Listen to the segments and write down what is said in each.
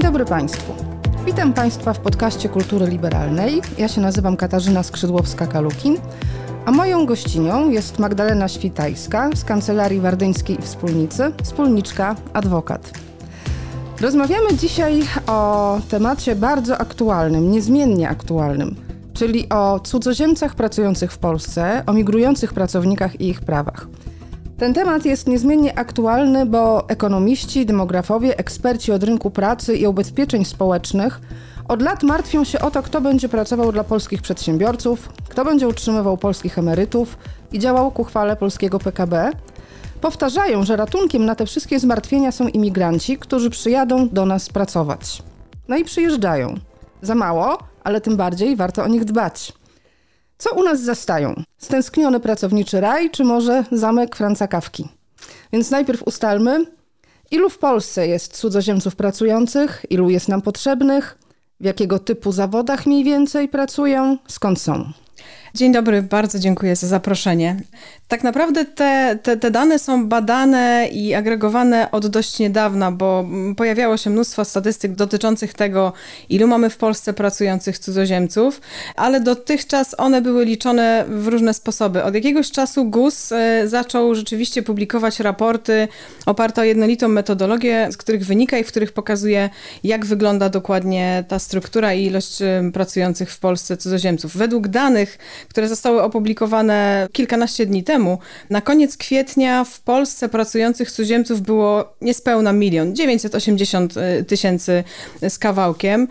Dzień dobry Państwu. Witam Państwa w podcaście Kultury Liberalnej. Ja się nazywam Katarzyna Skrzydłowska-Kalukin, a moją gościnią jest Magdalena Świtajska z Kancelarii Wardyńskiej i Wspólnicy, wspólniczka, adwokat. Rozmawiamy dzisiaj o temacie bardzo aktualnym, niezmiennie aktualnym, czyli o cudzoziemcach pracujących w Polsce, o migrujących pracownikach i ich prawach. Ten temat jest niezmiennie aktualny, bo ekonomiści, demografowie, eksperci od rynku pracy i ubezpieczeń społecznych od lat martwią się o to, kto będzie pracował dla polskich przedsiębiorców, kto będzie utrzymywał polskich emerytów i działał ku chwale polskiego PKB. Powtarzają, że ratunkiem na te wszystkie zmartwienia są imigranci, którzy przyjadą do nas pracować. No i przyjeżdżają. Za mało, ale tym bardziej warto o nich dbać. Co u nas zastają? Stęskniony pracowniczy raj, czy może zamek Franca Kawki? Więc najpierw ustalmy, ilu w Polsce jest cudzoziemców pracujących, ilu jest nam potrzebnych, w jakiego typu zawodach mniej więcej pracują, skąd są. Dzień dobry, bardzo dziękuję za zaproszenie. Tak naprawdę te, te, te, dane są badane i agregowane od dość niedawna, bo pojawiało się mnóstwo statystyk dotyczących tego, ilu mamy w Polsce pracujących cudzoziemców, ale dotychczas one były liczone w różne sposoby. Od jakiegoś czasu GUS e, zaczął rzeczywiście publikować raporty oparte o jednolitą metodologię, z których wynika i w których pokazuje, jak wygląda dokładnie ta struktura i ilość e, pracujących w Polsce cudzoziemców. Według danych, które zostały opublikowane kilkanaście dni temu. Na koniec kwietnia w Polsce pracujących cudzoziemców było niespełna milion, 980 y, tysięcy z kawałkiem.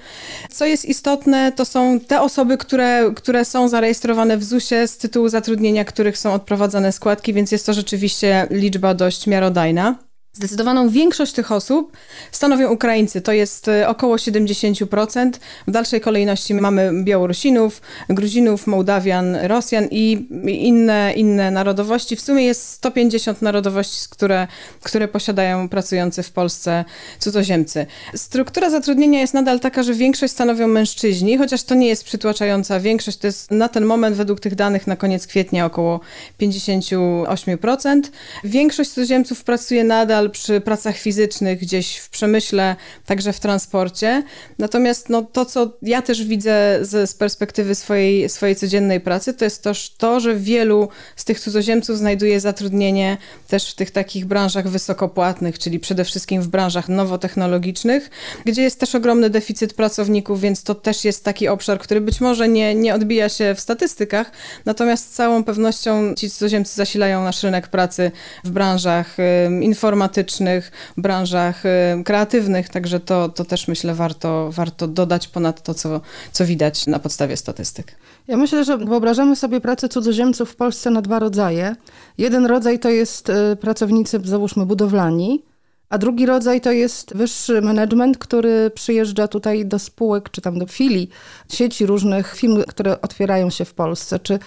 Co jest istotne, to są te osoby, które, które są zarejestrowane w ZUS-ie z tytułu zatrudnienia, których są odprowadzane składki, więc jest to rzeczywiście liczba dość miarodajna. Zdecydowaną większość tych osób stanowią Ukraińcy, to jest e, około 70%. W dalszej kolejności mamy Białorusinów, Gruzinów, Mołdawian, Rosjan i inne, inne narodowości. W sumie jest 150 narodowości, które, które posiadają pracujący w Polsce cudzoziemcy. Struktura zatrudnienia jest nadal taka, że większość stanowią mężczyźni, chociaż to nie jest przytłaczająca większość. To jest na ten moment, według tych danych, na koniec kwietnia około 58%. Większość cudzoziemców pracuje nadal przy pracach fizycznych gdzieś w przemyśle, także w transporcie. Natomiast no, to, co ja też widzę z, z perspektywy swojej, swojej codziennej pracy, to jest też to, że wielu z tych cudzoziemców znajduje zatrudnienie też w tych takich branżach wysokopłatnych, czyli przede wszystkim w branżach nowotechnologicznych, gdzie jest też ogromny deficyt pracowników, więc to też jest taki obszar, który być może nie, nie odbija się w statystykach, natomiast z całą pewnością ci cudzoziemcy zasilają nasz rynek pracy w branżach informatycznych, artystycznych, branżach y, kreatywnych, także to, to też myślę warto, warto dodać ponad to, co, co widać na podstawie statystyk. Ja myślę, że wyobrażamy sobie pracę cudzoziemców w Polsce na dwa rodzaje. Jeden rodzaj to jest y, pracownicy, załóżmy, budowlani, a drugi rodzaj to jest wyższy management, który przyjeżdża tutaj do spółek, czy tam do filii sieci różnych firm, które otwierają się w Polsce. Czy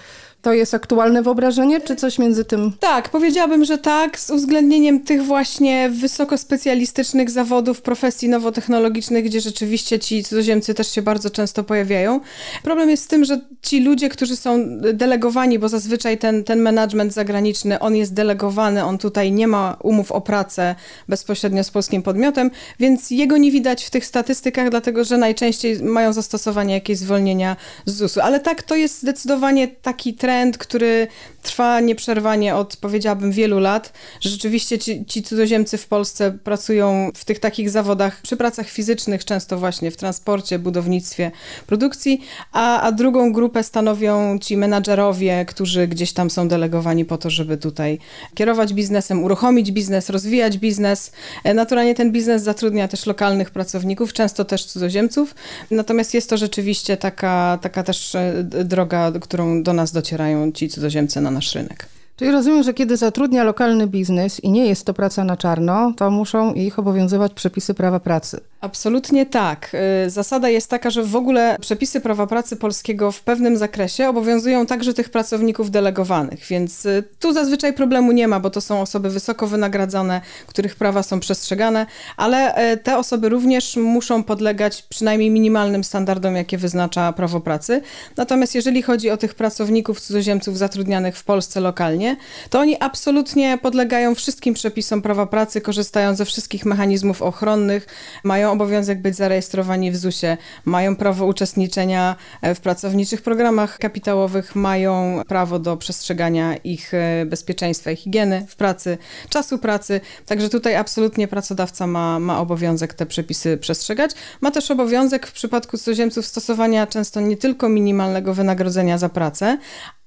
to jest aktualne wyobrażenie, czy coś między tym? Tak, powiedziałabym, że tak, z uwzględnieniem tych właśnie wysokospecjalistycznych zawodów, profesji nowotechnologicznych, gdzie rzeczywiście ci cudzoziemcy też się bardzo często pojawiają. Problem jest z tym, że ci ludzie, którzy są delegowani, bo zazwyczaj ten, ten management zagraniczny, on jest delegowany, on tutaj nie ma umów o pracę bezpośrednio z polskim podmiotem, więc jego nie widać w tych statystykach, dlatego że najczęściej mają zastosowanie jakieś zwolnienia z ZUS-u. Ale tak, to jest zdecydowanie taki trend, trend, który trwa nieprzerwanie od, powiedziałabym, wielu lat, rzeczywiście ci, ci cudzoziemcy w Polsce pracują w tych takich zawodach, przy pracach fizycznych, często właśnie w transporcie, budownictwie, produkcji, a, a drugą grupę stanowią ci menadżerowie, którzy gdzieś tam są delegowani po to, żeby tutaj kierować biznesem, uruchomić biznes, rozwijać biznes. E, naturalnie ten biznes zatrudnia też lokalnych pracowników, często też cudzoziemców, natomiast jest to rzeczywiście taka, taka też e, droga, którą do nas dociera wspierają ci cudzoziemcy na nasz rynek. Czyli rozumiem, że kiedy zatrudnia lokalny biznes i nie jest to praca na czarno, to muszą ich obowiązywać przepisy prawa pracy. Absolutnie tak. Y, zasada jest taka, że w ogóle przepisy prawa pracy polskiego w pewnym zakresie obowiązują także tych pracowników delegowanych, więc y, tu zazwyczaj problemu nie ma, bo to są osoby wysoko wynagradzane, których prawa są przestrzegane, ale y, te osoby również muszą podlegać przynajmniej minimalnym standardom, jakie wyznacza prawo pracy. Natomiast jeżeli chodzi o tych pracowników cudzoziemców zatrudnianych w Polsce lokalnie, to oni absolutnie podlegają wszystkim przepisom prawa pracy, korzystają ze wszystkich mechanizmów ochronnych, mają obowiązek być zarejestrowani w ZUS-ie, mają prawo uczestniczenia w pracowniczych programach kapitałowych, mają prawo do przestrzegania ich bezpieczeństwa i higieny w pracy, czasu pracy. Także tutaj absolutnie pracodawca ma, ma obowiązek te przepisy przestrzegać. Ma też obowiązek w przypadku cudzoziemców stosowania często nie tylko minimalnego wynagrodzenia za pracę,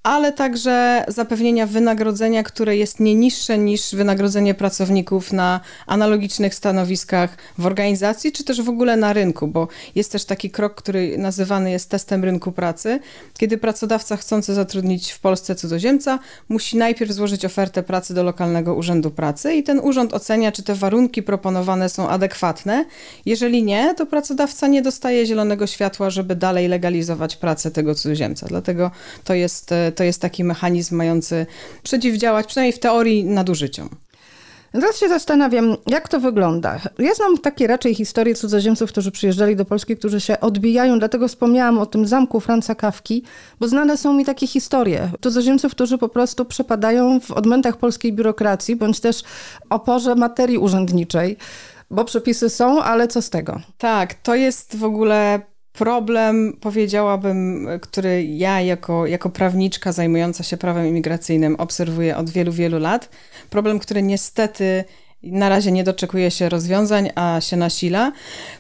ale także zapewnienia wynagrodzenia, które jest nie niższe niż wynagrodzenie pracowników na analogicznych stanowiskach w organizacji, czy też w ogóle na rynku, bo jest też taki krok, który nazywany jest testem rynku pracy, kiedy pracodawca chcący zatrudnić w Polsce cudzoziemca musi najpierw złożyć ofertę pracy do lokalnego urzędu pracy i ten urząd ocenia, czy te warunki proponowane są adekwatne. Jeżeli nie, to pracodawca nie dostaje zielonego światła, żeby dalej legalizować pracę tego cudzoziemca. Dlatego to jest to jest taki mechanizm mający przeciwdziałać, przynajmniej w teorii, nadużyciom. Teraz się zastanawiam, jak to wygląda. Ja znam takie raczej historie cudzoziemców, którzy przyjeżdżali do Polski, którzy się odbijają, dlatego wspomniałam o tym zamku Franca Kawki, bo znane są mi takie historie. Cudzoziemców, którzy po prostu przepadają w odmętach polskiej biurokracji, bądź też oporze materii urzędniczej, bo przepisy są, ale co z tego? Tak, to jest w ogóle problem, powiedziałabym, który ja jako, jako prawniczka zajmująca się prawem imigracyjnym obserwuję od wielu, wielu lat. Problem, który niestety na razie nie doczekuje się rozwiązań, a się nasila,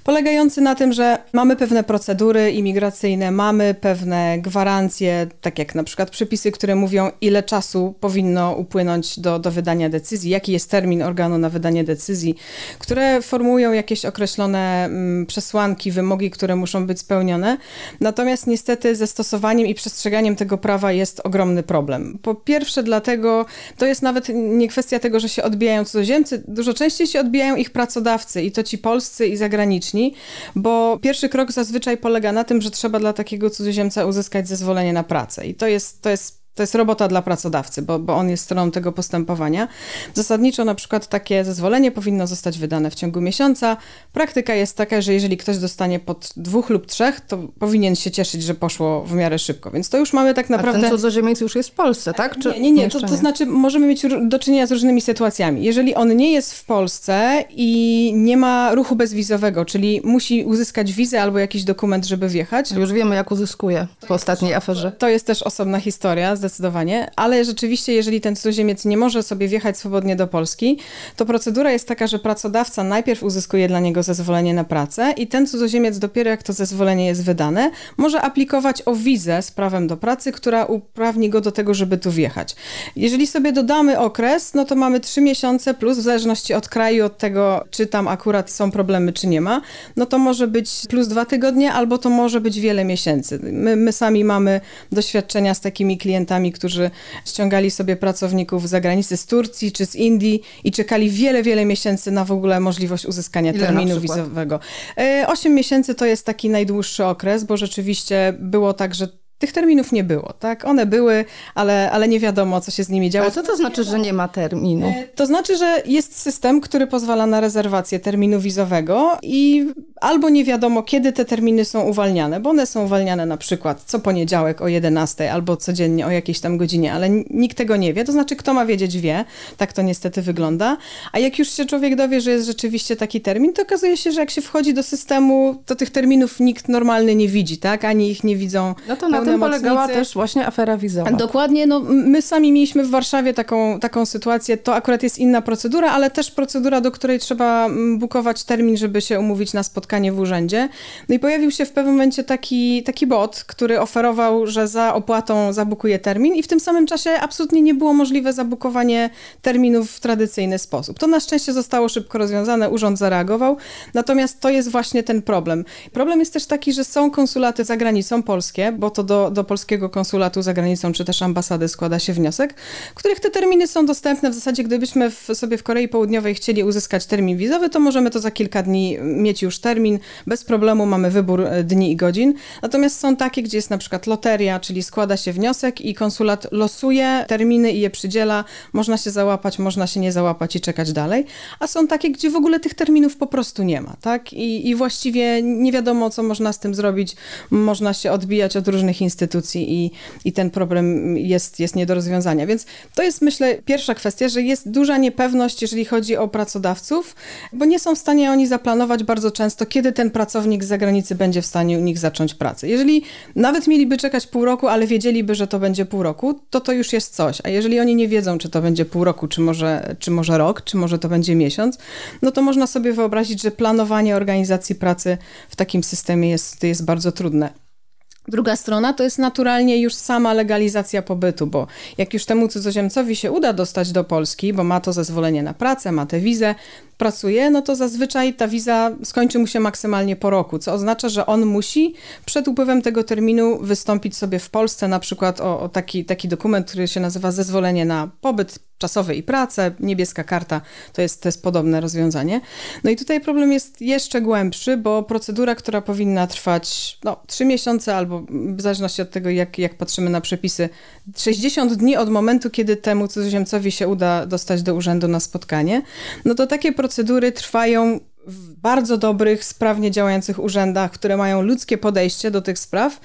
polegający na tym, że mamy pewne procedury imigracyjne, mamy pewne gwarancje, tak jak na przykład przepisy, które mówią, ile czasu powinno upłynąć do, do wydania decyzji, jaki jest termin organu na wydanie decyzji, które formułują jakieś określone mm, przesłanki, wymogi, które muszą być spełnione. Natomiast niestety ze stosowaniem i przestrzeganiem tego prawa jest ogromny problem. Po pierwsze, dlatego to jest nawet nie kwestia tego, że się odbijają cudzoziemcy, dużo częściej się odbijają ich pracodawcy i to ci polscy i zagraniczni, bo pierwszy krok zazwyczaj polega na tym, że trzeba dla takiego cudzoziemca uzyskać zezwolenie na pracę. I to jest, to jest to jest robota dla pracodawcy, bo, bo on jest stroną tego postępowania. Zasadniczo na przykład takie zezwolenie powinno zostać wydane w ciągu miesiąca. Praktyka jest taka, że jeżeli ktoś dostanie pod dwóch lub trzech, to powinien się cieszyć, że poszło w miarę szybko. Więc to już mamy tak naprawdę... A ten cudzoziemiec już jest w Polsce, tak? Czy... Nie, nie, nie. To, to znaczy możemy mieć do czynienia z różnymi sytuacjami. Jeżeli on nie jest w Polsce i nie ma ruchu bezwizowego, czyli musi uzyskać wizę albo jakiś dokument, żeby wjechać. Już wiemy, jak uzyskuje po ostatniej aferze. To jest też osobna historia, zdecydowanie, ale rzeczywiście, jeżeli ten cudzoziemiec nie może sobie wjechać swobodnie do Polski, to procedura jest taka, że pracodawca najpierw uzyskuje dla niego zezwolenie na pracę i ten cudzoziemiec dopiero jak to zezwolenie jest wydane, może aplikować o wizę z prawem do pracy, która uprawni go do tego, żeby tu wjechać. Jeżeli sobie dodamy okres, no to mamy trzy miesiące plus w zależności od kraju, od tego, czy tam akurat są problemy, czy nie ma, no to może być plus dwa tygodnie, albo to może być wiele miesięcy. My, my sami mamy doświadczenia z takimi klientami, którzy ściągali sobie pracowników z zagranicy, z Turcji czy z Indii i czekali wiele, wiele miesięcy na w ogóle możliwość uzyskania Ile terminu wizowego. E, osiem miesięcy to jest taki najdłuższy okres, bo rzeczywiście było tak, że tych terminów nie było, tak? One były, ale, ale nie wiadomo, co się z nimi działo. A co to znaczy, że nie ma terminu? E, to znaczy, że jest system, który pozwala na rezerwację terminu wizowego i albo nie wiadomo, kiedy te terminy są uwalniane, bo one są uwalniane na przykład co poniedziałek o 11 albo codziennie o jakiejś tam godzinie, ale nikt tego nie wie. To znaczy, kto ma wiedzieć, wie. Tak to niestety wygląda. A jak już się człowiek dowie, że jest rzeczywiście taki termin, to okazuje się, że jak się wchodzi do systemu, to tych terminów nikt normalny nie widzi, tak? Ani ich nie widzą. No to tym polegała też właśnie afera wizowa. Dokładnie, no my sami mieliśmy w Warszawie taką, taką sytuację, to akurat jest inna procedura, ale też procedura, do której trzeba bukować termin, żeby się umówić na spotkanie w urzędzie. No i pojawił się w pewnym momencie taki, taki bot, który oferował, że za opłatą zabukuje termin i w tym samym czasie absolutnie nie było możliwe zabukowanie terminów w tradycyjny sposób. To na szczęście zostało szybko rozwiązane, urząd zareagował, natomiast to jest właśnie ten problem. Problem jest też taki, że są konsulaty za granicą polskie, bo to do do, do polskiego konsulatu za granicą, czy też ambasady składa się wniosek, których te terminy są dostępne. W zasadzie, gdybyśmy w, sobie w Korei Południowej chcieli uzyskać termin wizowy, to możemy to za kilka dni mieć już termin. Bez problemu mamy wybór e, dni i godzin. Natomiast są takie, gdzie jest na przykład loteria, czyli składa się wniosek i konsulat losuje terminy i je przydziela. Można się załapać, można się nie załapać i czekać dalej. A są takie, gdzie w ogóle tych terminów po prostu nie ma, tak? I, i właściwie nie wiadomo, co można z tym zrobić. Można się odbijać od różnych instytucji i, i ten problem jest, jest nie do rozwiązania. Więc to jest, myślę, pierwsza kwestia, że jest duża niepewność, jeżeli chodzi o pracodawców, bo nie są w stanie oni zaplanować bardzo często, kiedy ten pracownik z zagranicy będzie w stanie u nich zacząć pracę. Jeżeli nawet mieliby czekać pół roku, ale wiedzieliby, że to będzie pół roku, to to już jest coś. A jeżeli oni nie wiedzą, czy to będzie pół roku, czy może, czy może rok, czy może to będzie miesiąc, no to można sobie wyobrazić, że planowanie organizacji pracy w takim systemie jest, jest bardzo trudne. Druga strona to jest naturalnie już sama legalizacja pobytu, bo jak już temu cudzoziemcowi się uda dostać do Polski, bo ma to zezwolenie na pracę, ma tę wizę, pracuje, no to zazwyczaj ta wiza skończy mu się maksymalnie po roku, co oznacza, że on musi przed upływem tego terminu wystąpić sobie w Polsce na przykład o, o taki, taki dokument, który się nazywa zezwolenie na pobyt czasowy i pracę, niebieska karta to jest, to jest podobne rozwiązanie. No i tutaj problem jest jeszcze głębszy, bo procedura, która powinna trwać no, 3 miesiące albo w zależności od tego, jak, jak patrzymy na przepisy, 60 dni od momentu, kiedy temu cudzoziemcowi się uda dostać do urzędu na spotkanie, no to takie procedury trwają w bardzo dobrych, sprawnie działających urzędach, które mają ludzkie podejście do tych spraw,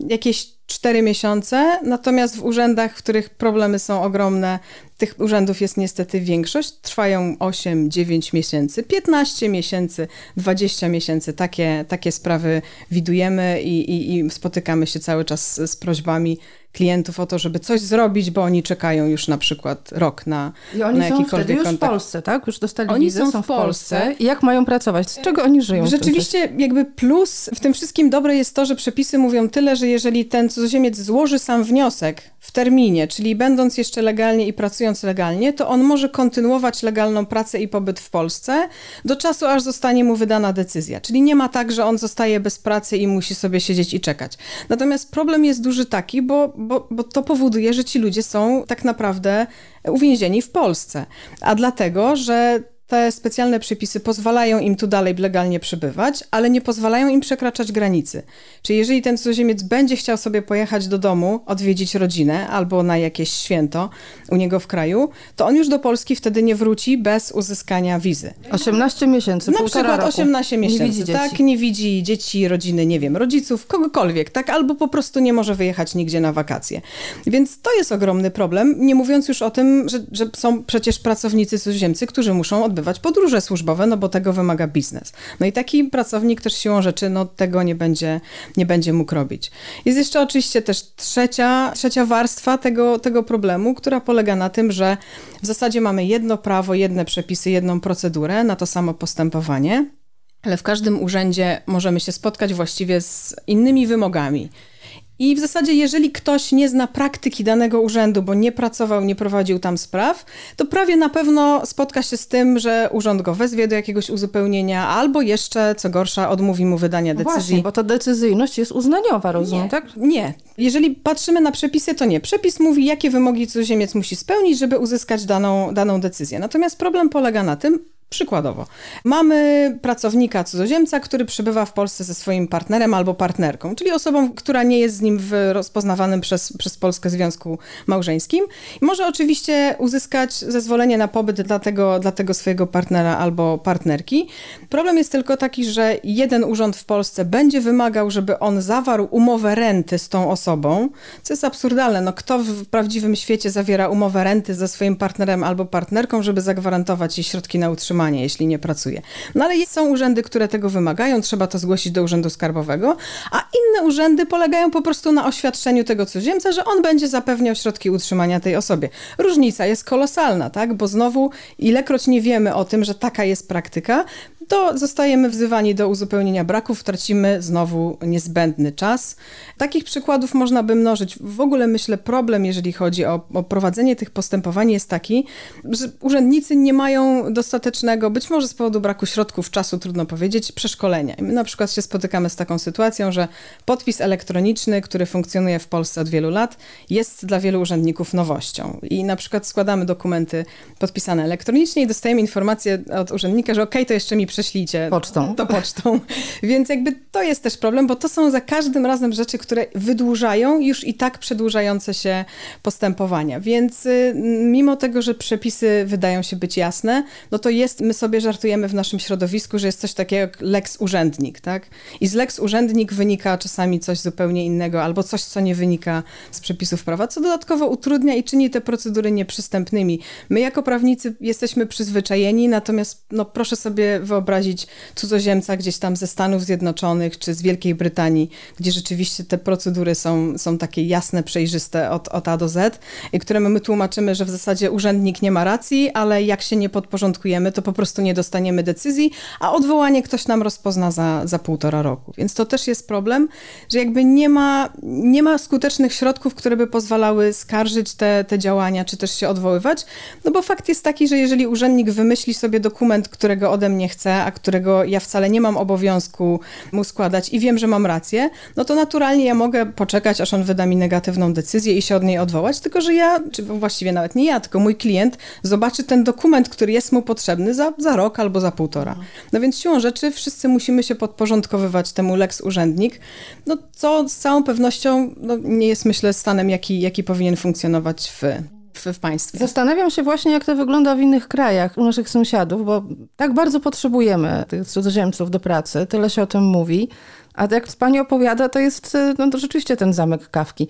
jakieś 4 miesiące, natomiast w urzędach, w których problemy są ogromne, tych urzędów jest niestety większość, trwają 8, 9 miesięcy, 15 miesięcy, 20 miesięcy. Takie, takie sprawy widujemy i, i, i spotykamy się cały czas z prośbami klientów o to, żeby coś zrobić, bo oni czekają już na przykład rok na, I oni na są wtedy już kontakt. w Polsce, tak? Już dostali Oni wizę, są są w Polsce. Polsce. I jak mają pracować? Z czego oni żyją? Rzeczywiście jakby plus w tym wszystkim dobre jest to, że przepisy mówią tyle, że jeżeli ten cudzoziemiec złoży sam wniosek w terminie, czyli będąc jeszcze legalnie i pracując legalnie, to on może kontynuować legalną pracę i pobyt w Polsce do czasu, aż zostanie mu wydana decyzja. Czyli nie ma tak, że on zostaje bez pracy i musi sobie siedzieć i czekać. Natomiast problem jest duży taki, bo, bo, bo to powoduje, że ci ludzie są tak naprawdę uwięzieni w Polsce. A dlatego, że te specjalne przepisy pozwalają im tu dalej legalnie przebywać, ale nie pozwalają im przekraczać granicy. Czyli jeżeli ten cudzoziemiec będzie chciał sobie pojechać do domu, odwiedzić rodzinę albo na jakieś święto u niego w kraju, to on już do Polski wtedy nie wróci bez uzyskania wizy. 18 miesięcy, Na przykład roku. 18 miesięcy, Nie widzi dzieci. tak? Nie widzi dzieci, rodziny, nie wiem, rodziców, kogokolwiek, tak? Albo po prostu nie może wyjechać nigdzie na wakacje. Więc to jest ogromny problem, nie mówiąc już o tym, że, że są przecież pracownicy cudzoziemcy, którzy muszą odbywać podróże służbowe, no bo tego wymaga biznes. No i taki pracownik też siłą rzeczy, no tego nie będzie, nie będzie mógł robić. Jest jeszcze oczywiście też trzecia, trzecia warstwa tego, tego problemu, która polega na tym, że w zasadzie mamy jedno prawo, jedne przepisy, jedną procedurę na to samo postępowanie, ale w każdym urzędzie możemy się spotkać właściwie z innymi wymogami. I w zasadzie, jeżeli ktoś nie zna praktyki danego urzędu, bo nie pracował, nie prowadził tam spraw, to prawie na pewno spotka się z tym, że urząd go wezwie do jakiegoś uzupełnienia, albo jeszcze, co gorsza, odmówi mu wydania No decyzji. Właśnie, bo ta decyzyjność jest uznaniowa, rozumiem, Nie. tak? Nie. Jeżeli patrzymy na przepisy, to nie. Przepis mówi, jakie wymogi cudzoziemiec musi spełnić, żeby uzyskać daną, daną decyzję. Natomiast problem polega na tym, Przykładowo, mamy pracownika cudzoziemca, który przybywa w Polsce ze swoim partnerem albo partnerką, czyli osobą, która nie jest z nim w rozpoznawanym przez, przez Polskę związku małżeńskim. I może oczywiście uzyskać zezwolenie na pobyt dla tego, dla tego swojego partnera albo partnerki. Problem jest tylko taki, że jeden urząd w Polsce będzie wymagał, żeby on zawarł umowę renty z tą osobą, co jest absurdalne. No, kto w prawdziwym świecie zawiera umowę renty ze swoim partnerem albo partnerką, żeby zagwarantować jej środki na utrzymanie, jeśli nie pracuje. No ale są urzędy, które tego wymagają, trzeba to zgłosić do urzędu skarbowego, a inne urzędy polegają po prostu na oświadczeniu tego cudzoziemca, że on będzie zapewniał środki utrzymania tej osobie. Różnica jest kolosalna, tak? Bo znowu, ilekroć nie wiemy o tym, że taka jest praktyka, to zostajemy wzywani do uzupełnienia braków, tracimy znowu niezbędny czas. Takich przykładów można by mnożyć. W ogóle myślę, problem, jeżeli chodzi o, o prowadzenie tych postępowań, jest taki, że urzędnicy nie mają dostatecznego, być może z powodu braku środków, czasu, trudno powiedzieć, przeszkolenia. I my na przykład się spotykamy z taką sytuacją, że podpis elektroniczny, który funkcjonuje w Polsce od wielu lat, jest dla wielu urzędników nowością. I na przykład składamy dokumenty podpisane elektronicznie i dostajemy informację od urzędnika, że okej, to jeszcze mi prześlijcie. Pocztą. To pocztą. Więc jakby to jest też problem, bo to są za każdym razem rzeczy, które wydłużają już i tak przedłużające się postępowania. Więc y, mimo tego, że przepisy wydają się być jasne, no to jest, my sobie żartujemy w naszym środowisku, że jest coś takiego jak lex urzędnik, tak? I z lex urzędnik wynika czasami coś zupełnie innego, albo coś, co nie wynika z przepisów prawa, co dodatkowo utrudnia i czyni te procedury nieprzystępnymi. My jako prawnicy jesteśmy przyzwyczajeni, natomiast no, proszę sobie wyobrazić cudzoziemca gdzieś tam ze Stanów Zjednoczonych czy z Wielkiej Brytanii, gdzie rzeczywiście te procedury są, są takie jasne, przejrzyste od, od A do Z, i któremu my tłumaczymy, że w zasadzie urzędnik nie ma racji, ale jak się nie podporządkujemy, to po prostu nie dostaniemy decyzji, a odwołanie ktoś nam rozpozna za, za półtora roku. Więc to też jest problem, że jakby nie ma, nie ma skutecznych środków, które by pozwalały skarżyć te, te działania, czy też się odwoływać, no bo fakt jest taki, że jeżeli urzędnik wymyśli sobie dokument, którego ode mnie chce, a którego ja wcale nie mam obowiązku mu składać i wiem, że mam rację, no to naturalnie ja mogę poczekać, aż on wyda mi negatywną decyzję i się od niej odwołać, tylko że ja, czy właściwie nawet nie ja, tylko mój klient zobaczy ten dokument, który jest mu potrzebny za, za rok albo za półtora. No więc siłą rzeczy wszyscy musimy się podporządkowywać temu lex urzędnik, no co z całą pewnością no, nie jest myślę stanem, jaki, jaki powinien funkcjonować w w, państwie. Zastanawiam się właśnie, jak to wygląda w innych krajach, u naszych sąsiadów, bo tak bardzo potrzebujemy tych cudzoziemców do pracy, tyle się o tym mówi. A jak pani opowiada, to jest e, no to rzeczywiście ten zamek kawki.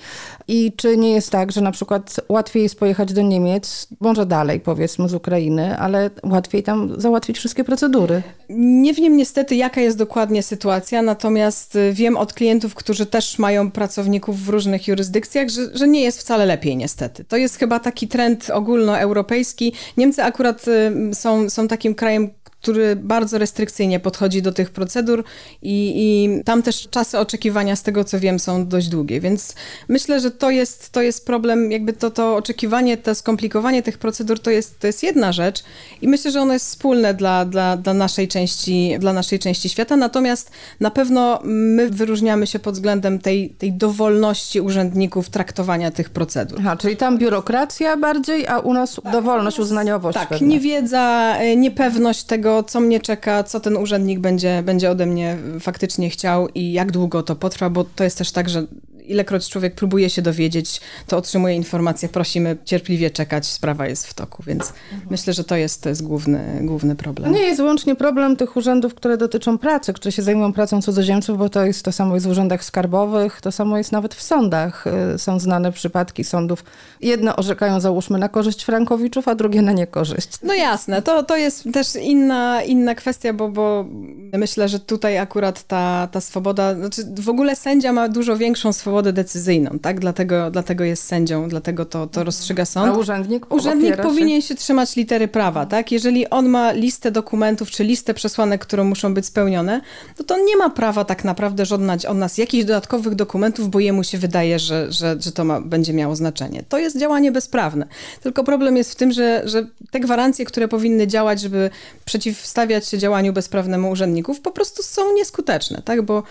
I czy nie jest tak, że na przykład łatwiej jest pojechać do Niemiec, może dalej powiedzmy z Ukrainy, ale łatwiej tam załatwić wszystkie procedury? Nie wiem niestety, jaka jest dokładnie sytuacja, natomiast e, wiem od klientów, którzy też mają pracowników w różnych jurysdykcjach, że, że nie jest wcale lepiej niestety. To jest chyba taki trend ogólnoeuropejski. Niemcy akurat e, są, są takim krajem, który bardzo restrykcyjnie podchodzi do tych procedur i, i, tam też czasy oczekiwania, z tego co wiem, są dość długie, więc myślę, że to jest, to jest problem, jakby to, to oczekiwanie, to skomplikowanie tych procedur to jest, to jest jedna rzecz i myślę, że ono jest wspólne dla, dla, dla, naszej części, dla naszej części świata, natomiast na pewno my wyróżniamy się pod względem tej, tej dowolności urzędników traktowania tych procedur. Aha, czyli tam biurokracja bardziej, a u nas dowolność, uznaniowość. Tak, niewiedza, e, niepewność tego, co mnie czeka, co ten urzędnik będzie, będzie ode mnie faktycznie chciał i jak długo to potrwa, bo to jest też tak, że ilekroć człowiek próbuje się dowiedzieć, to otrzymuje informację, prosimy cierpliwie czekać, sprawa jest w toku, więc mhm. myślę, że to jest, to jest główny, główny problem. Nie jest wyłącznie problem tych urzędów, które dotyczą pracy, które się zajmują pracą cudzoziemców, bo to jest to samo jest w urzędach skarbowych, to samo jest nawet w sądach. Y, są znane przypadki sądów. Jedne orzekają, załóżmy, na korzyść Frankowiczów, a drugie na niekorzyść. No jasne, to, to jest też inna, inna kwestia, bo, bo myślę, że tutaj akurat ta, ta swoboda, znaczy w ogóle sędzia ma dużo większą swobodę swobodę decyzyjną, tak? Dlatego, dlatego jest sędzią, dlatego to, to rozstrzyga sąd. A urzędnik? Urzędnik powinien się trzymać litery prawa, tak? Jeżeli on ma listę dokumentów, czy listę przesłanek, które muszą być spełnione, no to nie ma prawa tak naprawdę żądać od nas jakichś dodatkowych dokumentów, bo jemu się wydaje, że, że, że to ma, będzie miało znaczenie. To jest działanie bezprawne. Tylko problem jest w tym, że, że te gwarancje, które powinny działać, żeby przeciwstawiać się działaniu bezprawnemu urzędników, po prostu są nieskuteczne, tak? Bo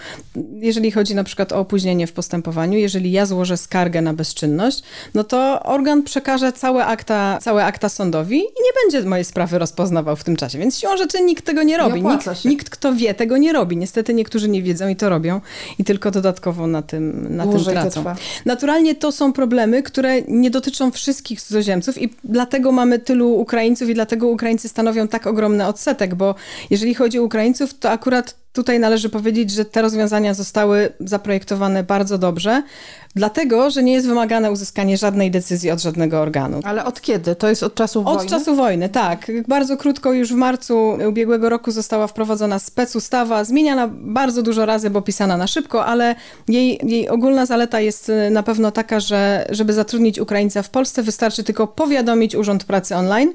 jeżeli chodzi na przykład o opóźnienie w postępowaniu, postępowaniu, jeżeli ja złożę skargę na bezczynność, no to organ przekaże całe akta, całe akta sądowi i nie będzie mojej sprawy rozpoznawał w tym czasie. Więc siłą rzeczy nikt tego nie robi. Nie nikt, nikt, kto wie, tego nie robi. Niestety niektórzy nie wiedzą i to robią i tylko dodatkowo na tym, na tym tracą. To Naturalnie to są problemy, które nie dotyczą wszystkich cudzoziemców i dlatego mamy tylu Ukraińców i dlatego Ukraińcy stanowią tak ogromny odsetek, bo jeżeli chodzi o Ukraińców, to akurat Tutaj należy powiedzieć, że te rozwiązania zostały zaprojektowane bardzo dobrze, dlatego, że nie jest wymagane uzyskanie żadnej decyzji od żadnego organu. Ale od kiedy? To jest od czasu od wojny? Od czasu wojny, tak. Bardzo krótko, już w marcu ubiegłego roku została wprowadzona specustawa, zmieniana bardzo dużo razy, bo pisana na szybko, ale jej, jej ogólna zaleta jest y, na pewno taka, że żeby zatrudnić Ukraińca w Polsce, wystarczy tylko powiadomić Urząd Pracy Online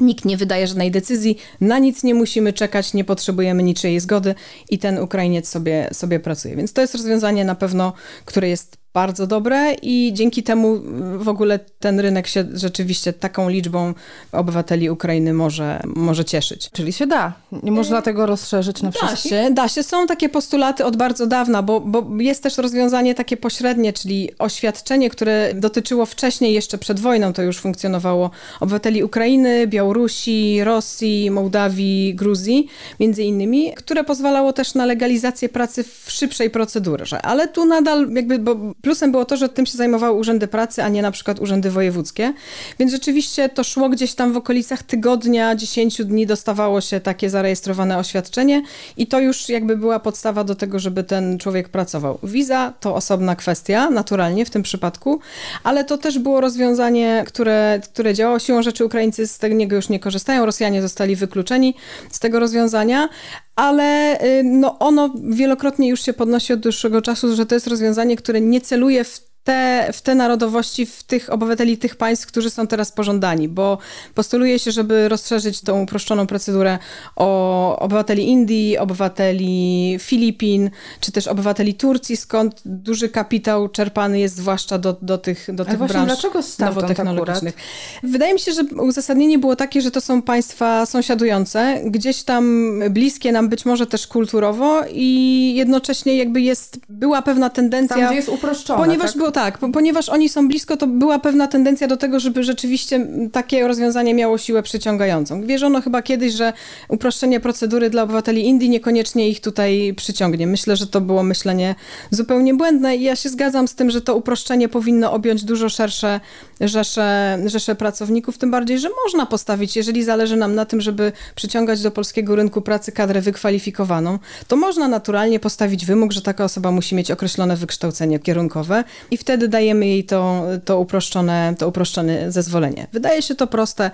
Nikt nie wydaje żadnej decyzji, na nic nie musimy czekać, nie potrzebujemy niczyjej zgody i ten Ukrainiec sobie, sobie pracuje. Więc to jest rozwiązanie na pewno, które jest bardzo dobre i dzięki temu w ogóle ten rynek się rzeczywiście taką liczbą obywateli Ukrainy może, może cieszyć. Czyli się da. Nie można tego rozszerzyć na wszystkich? Da się, da się. Są takie postulaty od bardzo dawna, bo, bo jest też rozwiązanie takie pośrednie, czyli oświadczenie, które dotyczyło wcześniej, jeszcze przed wojną to już funkcjonowało, obywateli Ukrainy, Białorusi, Rosji, Mołdawii, Gruzji, między innymi, które pozwalało też na legalizację pracy w szybszej procedurze. Ale tu nadal jakby, bo Plusem było to, że tym się zajmowały urzędy pracy, a nie na przykład urzędy wojewódzkie. Więc rzeczywiście to szło gdzieś tam w okolicach tygodnia, 10 dni dostawało się takie zarejestrowane oświadczenie i to już jakby była podstawa do tego, żeby ten człowiek pracował. Wiza to osobna kwestia, naturalnie w tym przypadku, ale to też było rozwiązanie, które, które działało. Siłą rzeczy Ukraińcy z tego już nie korzystają, Rosjanie zostali wykluczeni z tego rozwiązania, ale y, no ono wielokrotnie już się podnosi od dłuższego czasu, że to jest rozwiązanie, które nie celuje w te, w te narodowości, w tych obywateli tych państw, którzy są teraz pożądani, bo postuluje się, żeby rozszerzyć tą uproszczoną procedurę o obywateli Indii, obywateli Filipin, czy też obywateli Turcji, skąd duży kapitał czerpany jest zwłaszcza do, do tych, do tych branż dlaczego nowotechnologicznych. Akurat? Wydaje mi się, że uzasadnienie było takie, że to są państwa sąsiadujące, gdzieś tam bliskie nam być może też kulturowo i jednocześnie jakby jest, była pewna tendencja... Tam, gdzie jest uproszczone, Ponieważ tak? było tak, ponieważ oni są blisko, to była pewna tendencja do tego, żeby rzeczywiście takie rozwiązanie miało siłę przyciągającą. Wierzono chyba kiedyś, że uproszczenie procedury dla obywateli Indii niekoniecznie ich tutaj przyciągnie. Myślę, że to było myślenie zupełnie błędne i ja się zgadzam z tym, że to uproszczenie powinno objąć dużo szersze rzesze, rzesze pracowników, tym bardziej, że można postawić, jeżeli zależy nam na tym, żeby przyciągać do polskiego rynku pracy kadrę wykwalifikowaną, to można naturalnie postawić wymóg, że taka osoba musi mieć określone wykształcenie kierunkowe i wtedy dajemy jej to, to, uproszczone, to uproszczone zezwolenie. Wydaje się to proste,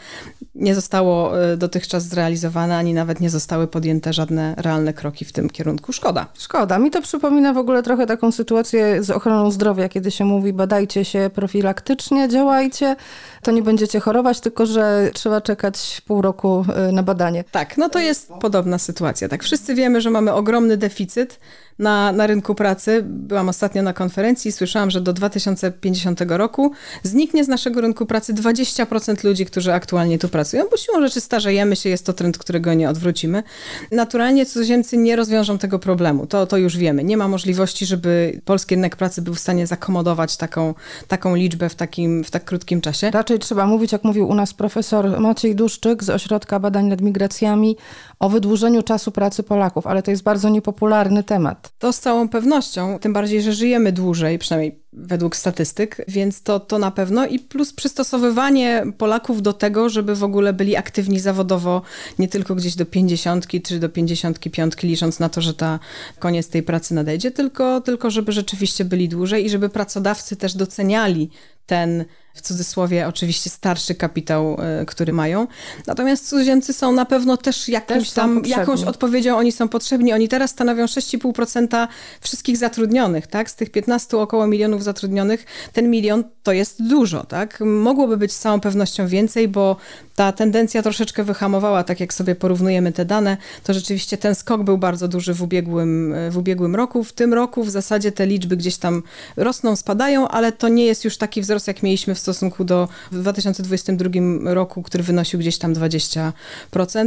nie zostało e, dotychczas zrealizowane, ani nawet nie zostały podjęte żadne realne kroki w tym kierunku. Szkoda. Szkoda. Mi to przypomina w ogóle trochę taką sytuację z ochroną zdrowia, kiedy się mówi badajcie się profilaktycznie, działajcie, to nie będziecie chorować, tylko że trzeba czekać pół roku e, na badanie. Tak, no to jest podobna sytuacja. Tak, wszyscy wiemy, że mamy ogromny deficyt na, na rynku pracy. Byłam ostatnio na konferencji i słyszałam, że do 2050 roku zniknie z naszego rynku pracy 20% ludzi, którzy aktualnie tu pracują, bo siłą rzeczy starzejemy się, jest to trend, którego nie odwrócimy. Naturalnie cudzoziemcy nie rozwiążą tego problemu, to, to już wiemy. Nie ma możliwości, żeby polski rynek pracy był w stanie zakomodować taką, taką liczbę w takim w tak krótkim czasie. Raczej trzeba mówić, jak mówił u nas profesor Maciej Duszczyk z Ośrodka Badań nad Migracjami, o wydłużeniu czasu pracy Polaków, ale to jest bardzo niepopularny temat. To z całą pewnością, tym bardziej, że żyjemy dłużej, przynajmniej według statystyk, więc to, to na pewno i plus przystosowywanie Polaków do tego, żeby w ogóle byli aktywni zawodowo, nie tylko gdzieś do 50 czy do 55, licząc na to, że ta koniec tej pracy nadejdzie, tylko, tylko żeby rzeczywiście byli dłużej i żeby pracodawcy też doceniali ten w cudzysłowie oczywiście starszy kapitał, e, który mają. Natomiast cudzoziemcy są na pewno też jakimś też tam, jakąś odpowiedzią, oni są potrzebni. Oni teraz stanowią 6,5% wszystkich zatrudnionych, tak? Z tych 15 około milionów zatrudnionych, ten milion to jest dużo, tak? Mogłoby być z całą pewnością więcej, bo ta tendencja troszeczkę wyhamowała, tak jak sobie porównujemy te dane, to rzeczywiście ten skok był bardzo duży w ubiegłym, w ubiegłym roku. W tym roku w zasadzie te liczby gdzieś tam rosną, spadają, ale to nie jest już taki wzrost, jak mieliśmy w stosunku do w 2022 roku, który wynosił gdzieś tam 20%,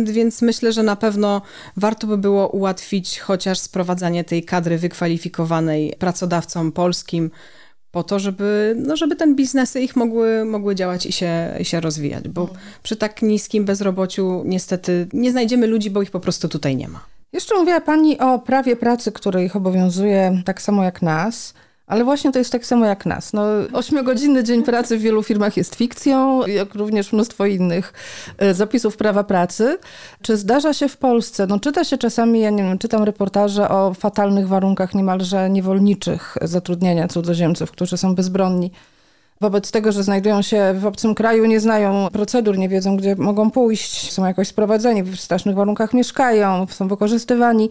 więc myślę, że na pewno warto by było ułatwić chociaż sprowadzanie tej kadry wykwalifikowanej pracodawcom polskim, po to, żeby, no żeby ten biznesy ich mogły, mogły działać i się, i się rozwijać, bo mhm. przy tak niskim bezrobociu niestety nie znajdziemy ludzi, bo ich po prostu tutaj nie ma. Jeszcze mówiła Pani o prawie pracy, które ich obowiązuje tak samo jak nas. Ale właśnie to jest tak samo jak nas. No, ośmiogodzinny dzień pracy w wielu firmach jest fikcją, jak również mnóstwo innych e, zapisów prawa pracy. Czy zdarza się w Polsce, no czyta się czasami, ja nie wiem, czytam reportaże o fatalnych warunkach niemalże niewolniczych zatrudniania cudzoziemców, którzy są bezbronni. Wobec tego, że znajdują się w obcym kraju, nie znają procedur, nie wiedzą, gdzie mogą pójść, są jakoś sprowadzeni, w strasznych warunkach mieszkają, są wykorzystywani.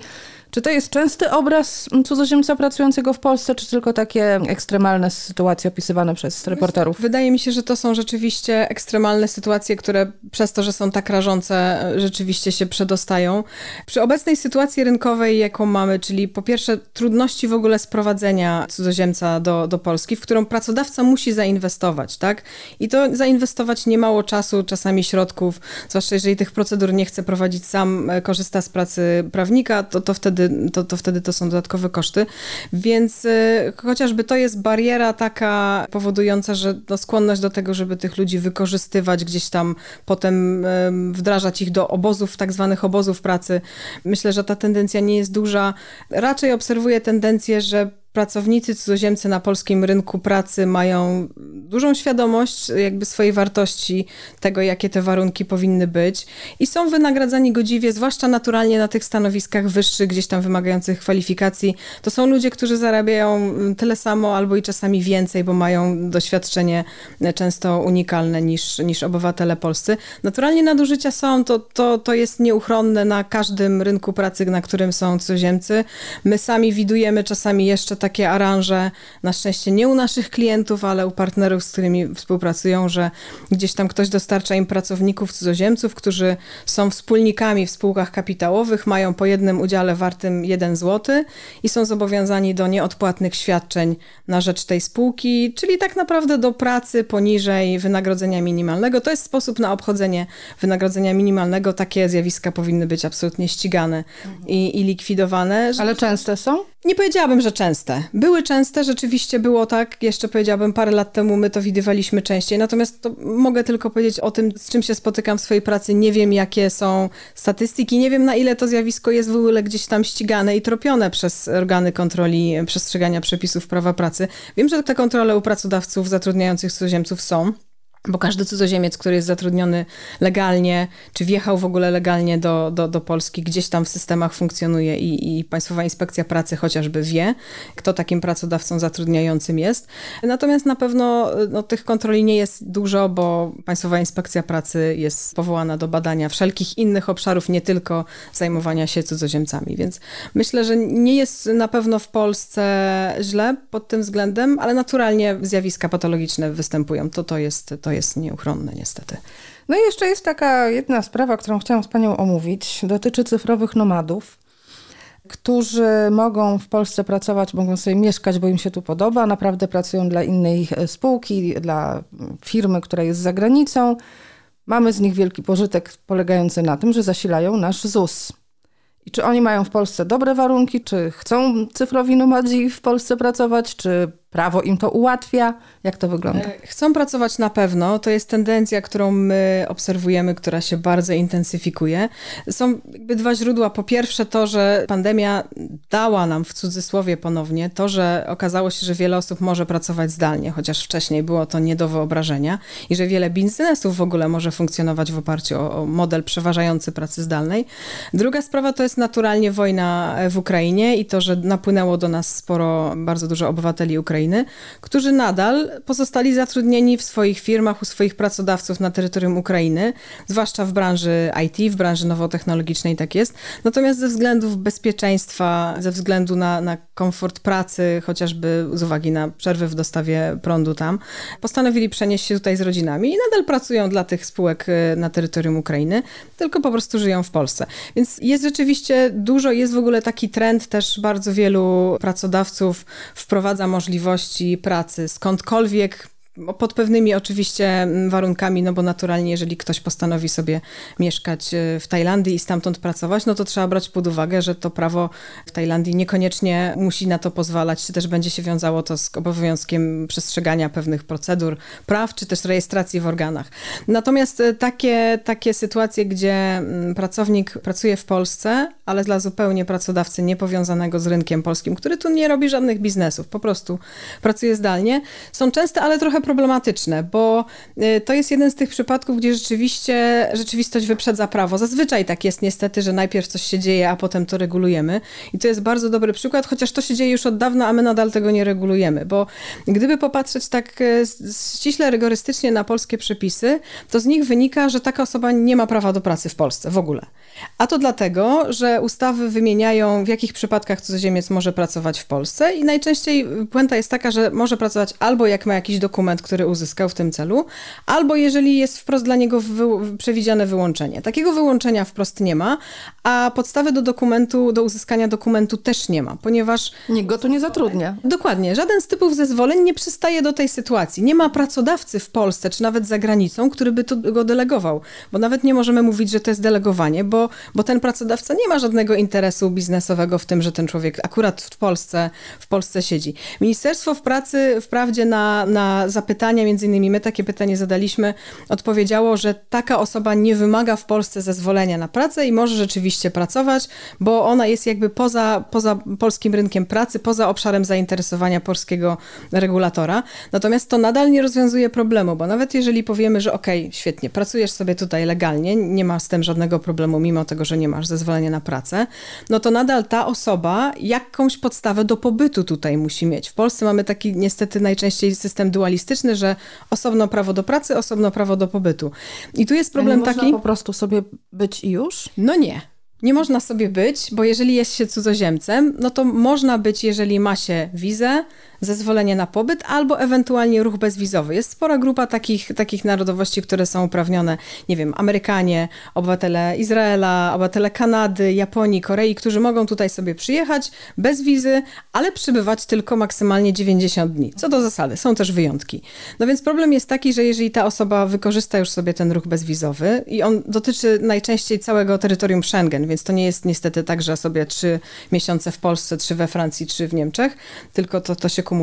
Czy to jest częsty obraz cudzoziemca pracującego w Polsce, czy tylko takie ekstremalne sytuacje opisywane przez reporterów? Wydaje mi się, że to są rzeczywiście ekstremalne sytuacje, które przez to, że są tak rażące, rzeczywiście się przedostają. Przy obecnej sytuacji rynkowej, jaką mamy, czyli po pierwsze trudności w ogóle sprowadzenia cudzoziemca do, do Polski, w którą pracodawca musi zainwestować, tak? I to zainwestować niemało czasu, czasami środków, zwłaszcza jeżeli tych procedur nie chce prowadzić sam, e, korzysta z pracy prawnika, to, to, wtedy, to, to wtedy to są dodatkowe koszty. Więc y, chociażby to jest bariera taka powodująca, że no, skłonność do tego, żeby tych ludzi wykorzystywać gdzieś tam, potem wdrażać ich do obozów, tak zwanych obozów pracy. Myślę, że ta tendencja nie jest duża. Raczej obserwuję tendencję, że pracownicy cudzoziemcy na polskim rynku pracy mają dużą świadomość jakby swojej wartości, tego jakie te warunki powinny być i są wynagradzani godziwie, zwłaszcza naturalnie na tych stanowiskach wyższych, gdzieś tam wymagających kwalifikacji. To są ludzie, którzy zarabiają tyle samo albo i czasami więcej, bo mają doświadczenie często unikalne niż, niż obywatele polscy. Naturalnie nadużycia są, to, to, to jest nieuchronne na każdym rynku pracy, na którym są cudzoziemcy. My sami widujemy czasami jeszcze takie aranże, na szczęście nie u naszych klientów, ale u partnerów, z którymi współpracują, że gdzieś tam ktoś dostarcza im pracowników cudzoziemców, którzy są wspólnikami w spółkach kapitałowych, mają po jednym udziale wartym 1 zł i są zobowiązani do nieodpłatnych świadczeń na rzecz tej spółki, czyli tak naprawdę do pracy poniżej wynagrodzenia minimalnego. To jest sposób na obchodzenie wynagrodzenia minimalnego. Takie zjawiska powinny być absolutnie ścigane i, i likwidowane. Ale częste są? Nie powiedziałabym, że częste. Były częste, rzeczywiście było tak. Jeszcze powiedziałabym, parę lat temu my to widywaliśmy częściej. Natomiast mogę tylko powiedzieć o tym, z czym się spotykam w swojej pracy. Nie wiem, jakie są statystyki, nie wiem, na ile to zjawisko jest w ogóle gdzieś tam ścigane i tropione przez organy kontroli przestrzegania przepisów prawa pracy. Wiem, że te kontrole u pracodawców zatrudniających cudzoziemców są. Bo każdy cudzoziemiec, który jest zatrudniony legalnie, czy wjechał w ogóle legalnie do, do, do Polski, gdzieś tam w systemach funkcjonuje i, i Państwowa Inspekcja Pracy chociażby wie, kto takim pracodawcą zatrudniającym jest. Natomiast na pewno no, tych kontroli nie jest dużo, bo Państwowa Inspekcja Pracy jest powołana do badania wszelkich innych obszarów, nie tylko zajmowania się cudzoziemcami. Więc myślę, że nie jest na pewno w Polsce źle pod tym względem, ale naturalnie zjawiska patologiczne występują. To, to jest. To jest nieuchronne niestety. No i jeszcze jest taka jedna sprawa, którą chciałam z Panią omówić. Dotyczy cyfrowych nomadów, którzy mogą w Polsce pracować, mogą sobie mieszkać, bo im się tu podoba. Naprawdę pracują dla innej e, spółki, dla firmy, która jest za granicą. Mamy z nich wielki pożytek polegający na tym, że zasilają nasz ZUS. I czy oni mają w Polsce dobre warunki, czy chcą cyfrowi nomadzi w Polsce pracować, czy prawo im to ułatwia? Jak to wygląda? E, chcą pracować na pewno. To jest tendencja, którą my obserwujemy, która się bardzo intensyfikuje. Są jakby dwa źródła. Po pierwsze to, że pandemia dała nam w cudzysłowie ponownie to, że okazało się, że wiele osób może pracować zdalnie, chociaż wcześniej było to nie do wyobrażenia i że wiele biznesów w ogóle może funkcjonować w oparciu o, o model przeważający pracy zdalnej. Druga sprawa to jest naturalnie wojna w Ukrainie i to, że napłynęło do nas sporo, bardzo dużo obywateli Ukrainy Ukrainy, którzy nadal pozostali zatrudnieni w swoich firmach, u swoich pracodawców na terytorium Ukrainy, zwłaszcza w branży IT, w branży nowotechnologicznej tak jest. Natomiast ze względów bezpieczeństwa, ze względu na, na komfort pracy, chociażby z uwagi na przerwy w dostawie prądu tam, postanowili przenieść się tutaj z rodzinami i nadal pracują dla tych spółek y, na terytorium Ukrainy, tylko po prostu żyją w Polsce. Więc jest rzeczywiście dużo, jest w ogóle taki trend, też bardzo wielu pracodawców wprowadza możliwość możliwości pracy skądkolwiek pod pewnymi oczywiście mm, warunkami, no bo naturalnie, jeżeli ktoś postanowi sobie mieszkać e, w Tajlandii i stamtąd pracować, no to trzeba brać pod uwagę, że to prawo w Tajlandii niekoniecznie musi na to pozwalać, czy też będzie się wiązało to z obowiązkiem przestrzegania pewnych procedur, praw, czy też rejestracji w organach. Natomiast e, takie, takie sytuacje, gdzie mm, pracownik pracuje w Polsce, ale dla zupełnie pracodawcy niepowiązanego z rynkiem polskim, który tu nie robi żadnych biznesów, po prostu pracuje zdalnie, są częste, ale trochę problematyczne, bo y, to jest jeden z tych przypadków, gdzie rzeczywiście rzeczywistość wyprzedza prawo. Zazwyczaj tak jest niestety, że najpierw coś się dzieje, a potem to regulujemy. I to jest bardzo dobry przykład, chociaż to się dzieje już od dawna, a my nadal tego nie regulujemy, bo gdyby popatrzeć tak y, ściśle rygorystycznie na polskie przepisy, to z nich wynika, że taka osoba nie ma prawa do pracy w Polsce w ogóle. A to dlatego, że ustawy wymieniają, w jakich przypadkach cudzoziemiec może pracować w Polsce i najczęściej puenta jest taka, że może pracować albo jak ma jakiś dokument, który uzyskał w tym celu, albo jeżeli jest wprost dla niego wy przewidziane wyłączenie. Takiego wyłączenia wprost nie ma, a podstawy do dokumentu, do uzyskania dokumentu też nie ma, ponieważ... Nikt go tu nie zatrudnia. Dokładnie. Żaden z typów zezwoleń nie przystaje do tej sytuacji. Nie ma pracodawcy w Polsce, czy nawet za granicą, który by to, go delegował, bo nawet nie możemy mówić, że to jest delegowanie, bo, bo ten pracodawca nie ma żadnego interesu biznesowego w tym, że ten człowiek akurat w Polsce, w Polsce siedzi. Ministerstwo w pracy, wprawdzie na, na zapytania, między innymi my takie pytanie zadaliśmy, odpowiedziało, że taka osoba nie wymaga w Polsce zezwolenia na pracę i może rzeczywiście pracować, bo ona jest jakby poza, poza polskim rynkiem pracy, poza obszarem zainteresowania polskiego regulatora. Natomiast to nadal nie rozwiązuje problemu, bo nawet jeżeli powiemy, że okej, okay, świetnie, pracujesz sobie tutaj legalnie, nie ma z tym żadnego problemu, mimo tego, że nie masz zezwolenia na pracę, no to nadal ta osoba jakąś podstawę do pobytu tutaj musi mieć. W Polsce mamy taki niestety najczęściej system dualistyczny, że osobno prawo do pracy, osobno prawo do pobytu. I tu jest problem nie taki. Można po prostu sobie być i już? No nie. Nie można sobie być, bo jeżeli jest się cudzoziemcem, no to można być, jeżeli ma się wizę, zezwolenie na pobyt albo ewentualnie ruch bezwizowy. Jest spora grupa takich, takich narodowości, które są uprawnione, nie wiem, Amerykanie, obywatele Izraela, obywatele Kanady, Japonii, Korei, którzy mogą tutaj sobie przyjechać bez wizy, ale przybywać tylko maksymalnie 90 dni. Co do zasady, są też wyjątki. No więc problem jest taki, że jeżeli ta osoba wykorzysta już sobie ten ruch bezwizowy i on dotyczy najczęściej całego terytorium Schengen, więc to nie jest niestety tak, że sobie trzy miesiące w Polsce, trzy we Francji, trzy w Niemczech, tylko to, to się kumuluje.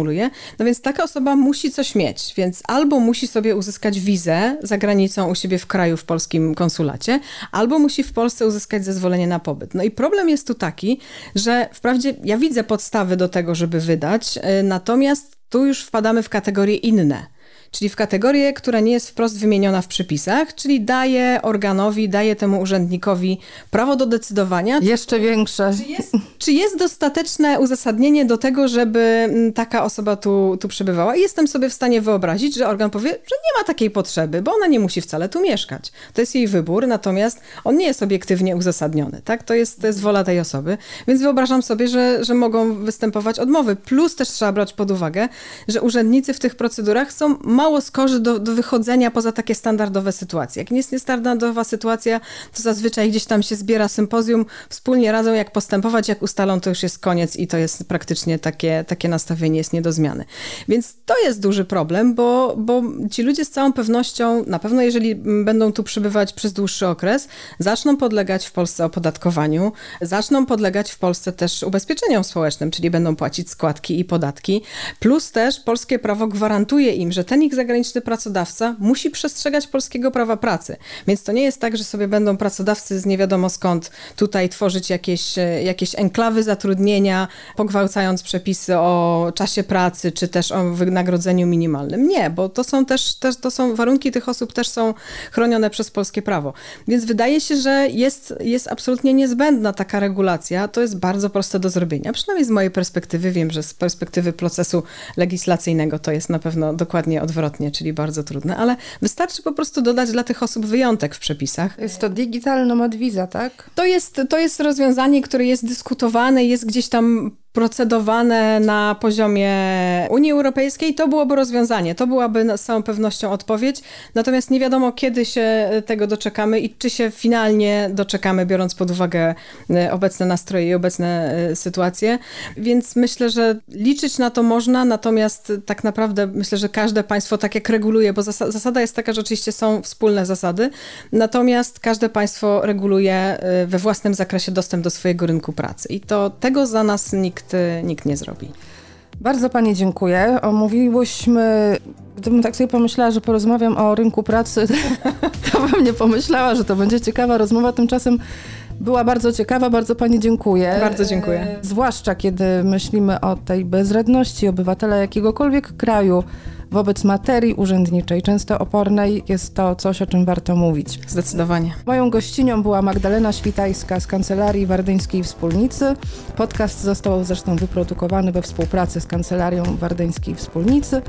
No więc taka osoba musi coś mieć, więc albo musi sobie uzyskać wizę za granicą u siebie w kraju w polskim konsulacie, albo musi w Polsce uzyskać zezwolenie na pobyt. No i problem jest tu taki, że wprawdzie ja widzę podstawy do tego, żeby wydać, y, natomiast tu już wpadamy w kategorie inne czyli w kategorię, która nie jest wprost wymieniona w przepisach, czyli daje organowi, daje temu urzędnikowi prawo do decydowania. Jeszcze większe. Czy jest, czy jest dostateczne uzasadnienie do tego, żeby mm, taka osoba tu, tu przebywała? I jestem sobie w stanie wyobrazić, że organ powie, że nie ma takiej potrzeby, bo ona nie musi wcale tu mieszkać. To jest jej wybór, natomiast on nie jest obiektywnie uzasadniony. Tak? To, jest, to jest wola tej osoby. Więc wyobrażam sobie, że, że mogą występować odmowy. Plus też trzeba brać pod uwagę, że urzędnicy w tych procedurach są mało skorzy do, do wychodzenia poza takie standardowe sytuacje. Jak nie jest niestandardowa sytuacja, to zazwyczaj gdzieś tam się zbiera sympozjum, wspólnie radzą jak postępować, jak ustalą, to już jest koniec i to jest praktycznie takie, takie nastawienie jest nie do zmiany. Więc to jest duży problem, bo, bo ci ludzie z całą pewnością, na pewno jeżeli będą tu przybywać przez dłuższy okres, zaczną podlegać w Polsce opodatkowaniu, zaczną podlegać w Polsce też ubezpieczeniom społecznym, czyli będą płacić składki i podatki, plus też polskie prawo gwarantuje im, że ten ich zagraniczny pracodawca musi przestrzegać polskiego prawa pracy. Więc to nie jest tak, że sobie będą pracodawcy z nie wiadomo skąd tutaj tworzyć jakieś, e, jakieś enklawy zatrudnienia, pogwałcając przepisy o czasie pracy, czy też o wynagrodzeniu minimalnym. Nie, bo to są też, też to są warunki tych osób też są chronione przez polskie prawo. Więc wydaje się, że jest, jest absolutnie niezbędna taka regulacja. To jest bardzo proste do zrobienia. Przynajmniej z mojej perspektywy wiem, że z perspektywy procesu legislacyjnego to jest na pewno dokładnie odwrotnie odwrotnie, czyli bardzo trudne, ale wystarczy po prostu dodać dla tych osób wyjątek w przepisach. Jest to digital nomad visa, tak? To jest, to jest rozwiązanie, które jest dyskutowane, jest gdzieś tam procedowane na poziomie Unii Europejskiej, to byłoby rozwiązanie. To byłaby z całą pewnością odpowiedź. Natomiast nie wiadomo, kiedy się tego doczekamy i czy się finalnie doczekamy, biorąc pod uwagę e, obecne nastroje i obecne e, sytuacje. Więc myślę, że liczyć na to można, natomiast tak naprawdę myślę, że każde państwo tak jak reguluje, bo zasada jest taka, że oczywiście są wspólne zasady, natomiast każde państwo reguluje e, we własnym zakresie dostęp do swojego rynku pracy. I to tego za nas nikt nikt, nikt nie zrobi. Bardzo Pani dziękuję. Omówiłyśmy, gdybym tak sobie pomyślała, że porozmawiam o rynku pracy, to bym nie pomyślała, że to będzie ciekawa rozmowa. Tymczasem była bardzo ciekawa, bardzo Pani dziękuję. Bardzo dziękuję. E, zwłaszcza kiedy myślimy o tej bezradności obywatela jakiegokolwiek kraju, wobec materii urzędniczej, często opornej, jest to coś, o czym warto mówić. Zdecydowanie. Moją gościnią była Magdalena Świtajska z Kancelarii Wardyńskiej Wspólnicy. Podcast został zresztą wyprodukowany we współpracy z Kancelarią Wardyńskiej Wspólnicy.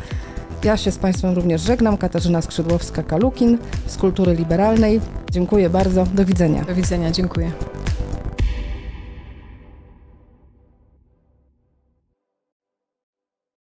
Ja się z Państwem również żegnam. Katarzyna Skrzydłowska-Kalukin z Kultury Liberalnej. Dziękuję bardzo. Do widzenia. Do widzenia. Dziękuję.